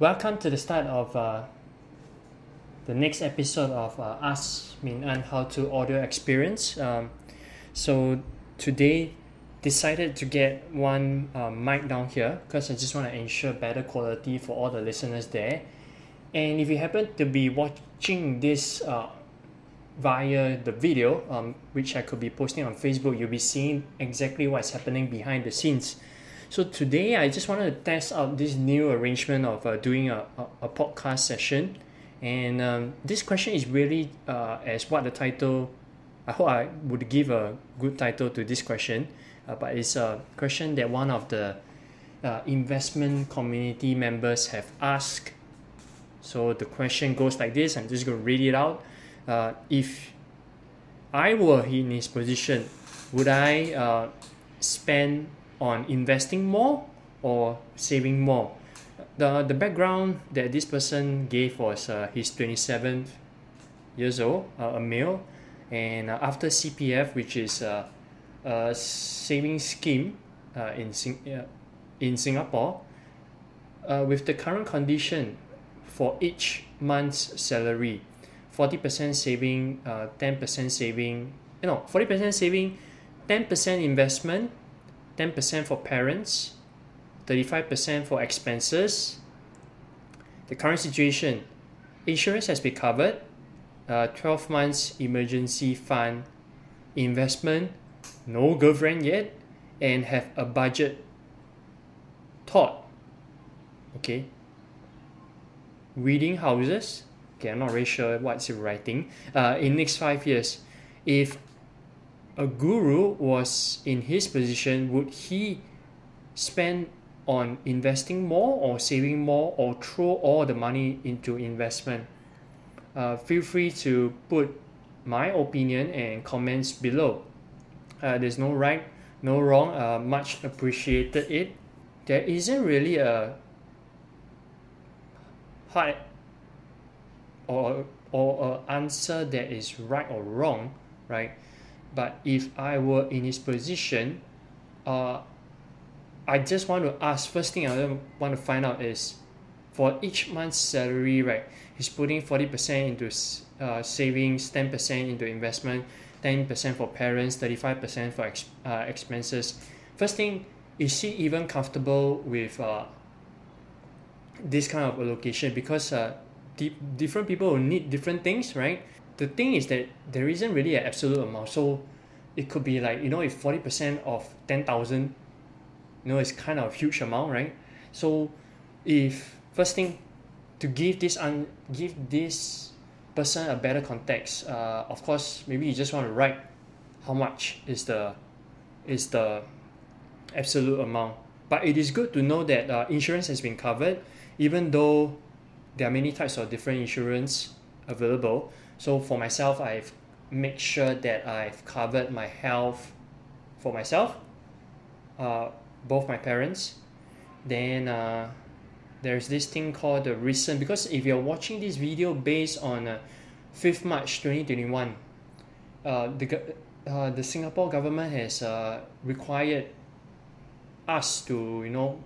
Welcome to the start of uh, the next episode of uh, Ask Min An How to Audio Experience. Um, so today, decided to get one uh, mic down here because I just want to ensure better quality for all the listeners there. And if you happen to be watching this uh, via the video, um, which I could be posting on Facebook, you'll be seeing exactly what's happening behind the scenes. So today I just wanted to test out this new arrangement of uh, doing a, a, a podcast session. And um, this question is really uh, as what the title, I hope I would give a good title to this question. Uh, but it's a question that one of the uh, investment community members have asked. So the question goes like this. I'm just going to read it out. Uh, if I were in his position, would I uh, spend on investing more or saving more. The, the background that this person gave was uh, he's 27 years old, uh, a male, and uh, after CPF, which is uh, a saving scheme uh, in, Sing- uh, in Singapore, uh, with the current condition for each month's salary, 40% saving, uh, 10% saving, you know, 40% saving, 10% investment, 10% for parents, 35% for expenses. The current situation insurance has been covered, uh, 12 months emergency fund, investment, no girlfriend yet, and have a budget thought. Okay. Reading houses. Okay, I'm not really sure what's it writing. Uh, in next five years, if a guru was in his position, would he spend on investing more or saving more or throw all the money into investment? Uh, feel free to put my opinion and comments below. Uh, there's no right, no wrong. Uh, much appreciated it. There isn't really a hard or or a answer that is right or wrong, right? But if I were in his position, uh, I just want to ask. First thing I want to find out is, for each month's salary, right? He's putting forty percent into uh, savings, ten percent into investment, ten percent for parents, thirty five percent for ex- uh, expenses. First thing, is he even comfortable with uh, this kind of allocation? Because uh, di- different people will need different things, right? The thing is that there isn't really an absolute amount. So it could be like you know if 40% of 10,000 you know it's kind of a huge amount right? So if first thing to give this un give this person a better context uh, of course maybe you just want to write how much is the is the absolute amount. But it is good to know that uh, insurance has been covered even though there are many types of different insurance available so for myself, I've made sure that I've covered my health for myself, uh, both my parents. Then uh, there's this thing called the recent because if you're watching this video based on uh, 5th March 2021, uh, the, uh, the Singapore government has uh, required us to you know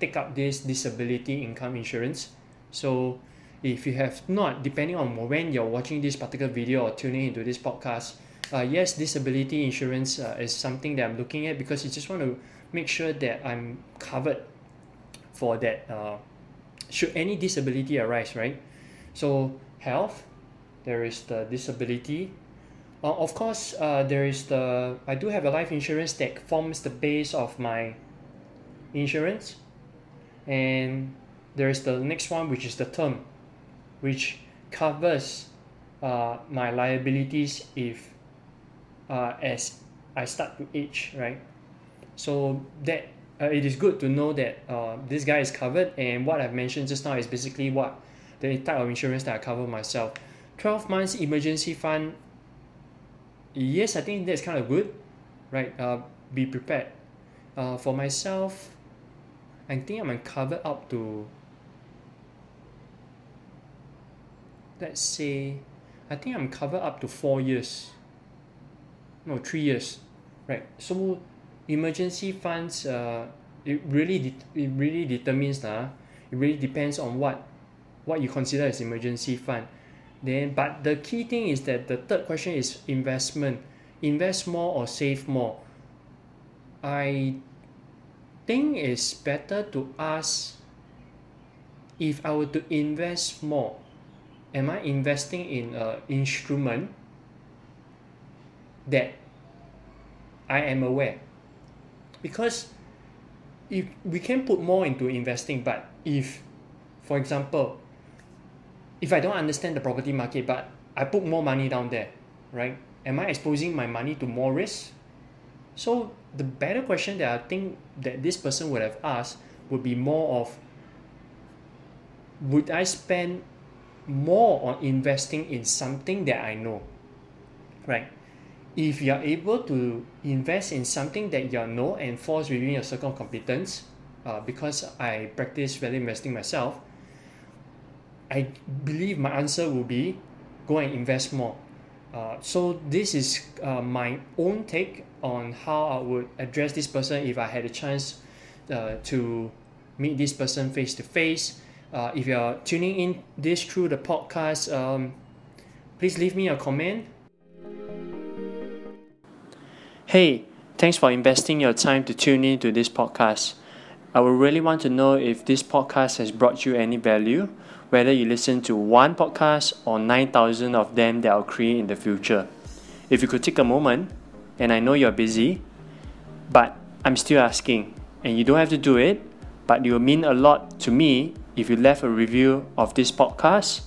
take up this disability income insurance. So if you have not, depending on when you're watching this particular video or tuning into this podcast, uh, yes, disability insurance uh, is something that I'm looking at because I just want to make sure that I'm covered for that. Uh, should any disability arise, right? So health, there is the disability. Uh, of course, uh, there is the I do have a life insurance that forms the base of my insurance, and there is the next one which is the term which covers uh, my liabilities if uh, as I start to age, right? So that uh, it is good to know that uh, this guy is covered, and what I've mentioned just now is basically what the type of insurance that I cover myself. 12 months emergency fund, yes, I think that's kind of good, right? Uh, be prepared. Uh, for myself, I think I'm covered up to let's say I think I'm covered up to four years. No three years right? So emergency funds uh it really it really determines uh, it really depends on what what you consider as emergency fund. Then but the key thing is that the third question is investment. Invest more or save more? I think it's better to ask if I were to invest more am I investing in a instrument that I am aware? Because if we can put more into investing but if for example if I don't understand the property market but I put more money down there right? Am I exposing my money to more risk? So the better question that I think that this person would have asked would be more of would I spend more on investing in something that I know right? If you are able to invest in something that you know and falls within your circle of competence uh, because I practice value investing myself I believe my answer will be go and invest more. Uh, so this is uh, my own take on how I would address this person if I had a chance uh, to meet this person face to face uh, if you're tuning in this through the podcast um, please leave me a comment Hey, thanks for investing your time to tune in to this podcast. I would really want to know if this podcast has brought you any value, whether you listen to one podcast or 9,000 of them that I'll create in the future. If you could take a moment, and I know you're busy, but I'm still asking, and you don't have to do it, but it will mean a lot to me if you left a review of this podcast,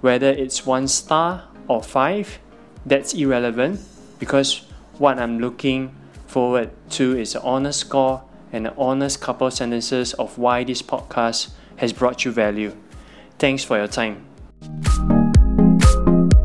whether it's one star or five, that's irrelevant because what I'm looking forward to is an honest score and an honest couple sentences of why this podcast has brought you value. Thanks for your time.